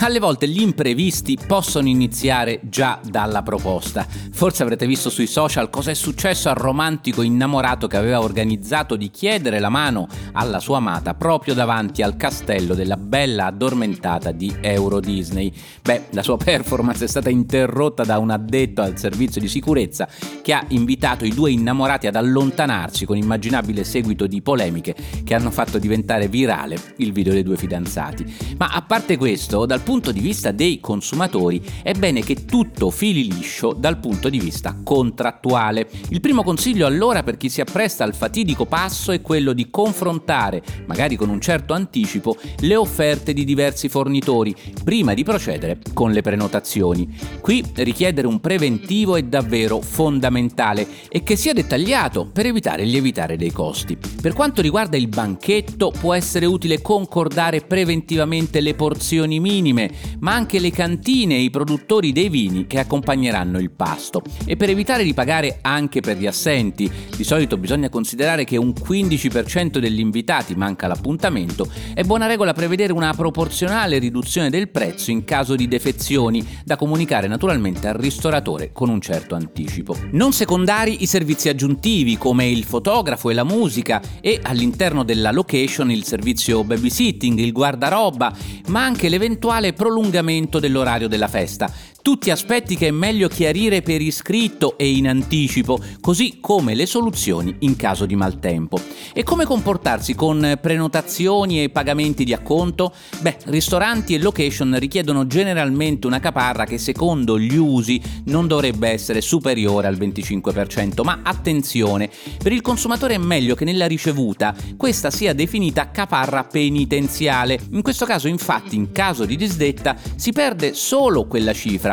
alle volte gli imprevisti possono iniziare già dalla proposta. Forse avrete visto sui social cosa è successo al romantico innamorato che aveva organizzato di chiedere la mano alla sua amata proprio davanti al castello della bella addormentata di Euro Disney. Beh, la sua performance è stata interrotta da un addetto al servizio di sicurezza che ha invitato i due innamorati ad allontanarsi con immaginabile seguito di polemiche che hanno fatto diventare virale il video dei due fidanzati. Ma a parte questo, dal punto di vista dei consumatori è bene che tutto fili liscio dal punto di vista contrattuale. Il primo consiglio allora per chi si appresta al fatidico passo è quello di confrontare, magari con un certo anticipo, le offerte di diversi fornitori prima di procedere con le prenotazioni. Qui richiedere un preventivo è davvero fondamentale e che sia dettagliato per evitare il lievitare dei costi. Per quanto riguarda il banchetto può essere utile concordare preventivamente le porzioni minime minime, ma anche le cantine e i produttori dei vini che accompagneranno il pasto. E per evitare di pagare anche per gli assenti, di solito bisogna considerare che un 15% degli invitati manca l'appuntamento, è buona regola prevedere una proporzionale riduzione del prezzo in caso di defezioni, da comunicare naturalmente al ristoratore con un certo anticipo. Non secondari i servizi aggiuntivi come il fotografo e la musica e all'interno della location il servizio babysitting, il guardaroba, ma anche l'eventuale prolungamento dell'orario della festa, tutti aspetti che è meglio chiarire per iscritto e in anticipo, così come le soluzioni in caso di maltempo. E come comportarsi con prenotazioni e pagamenti di acconto? Beh, ristoranti e location richiedono generalmente una caparra che secondo gli usi non dovrebbe essere superiore al 25%, ma attenzione, per il consumatore è meglio che nella ricevuta questa sia definita caparra penitenziale. In questo caso infatti in caso di disdetta si perde solo quella cifra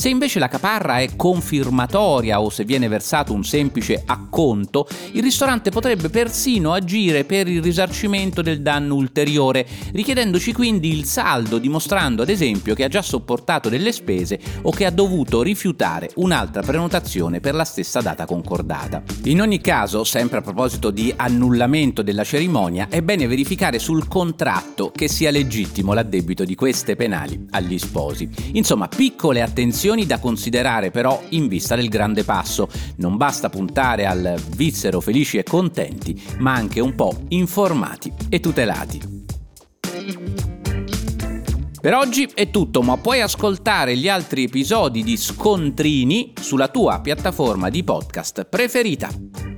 se invece la caparra è confirmatoria o se viene versato un semplice acconto, il ristorante potrebbe persino agire per il risarcimento del danno ulteriore, richiedendoci quindi il saldo, dimostrando ad esempio che ha già sopportato delle spese o che ha dovuto rifiutare un'altra prenotazione per la stessa data concordata. In ogni caso, sempre a proposito di annullamento della cerimonia, è bene verificare sul contratto che sia legittimo l'addebito di queste penali agli sposi. Insomma, piccole attenzioni attenzioni da considerare però in vista del grande passo. Non basta puntare al vissero felici e contenti, ma anche un po' informati e tutelati. Per oggi è tutto, ma puoi ascoltare gli altri episodi di Scontrini sulla tua piattaforma di podcast preferita.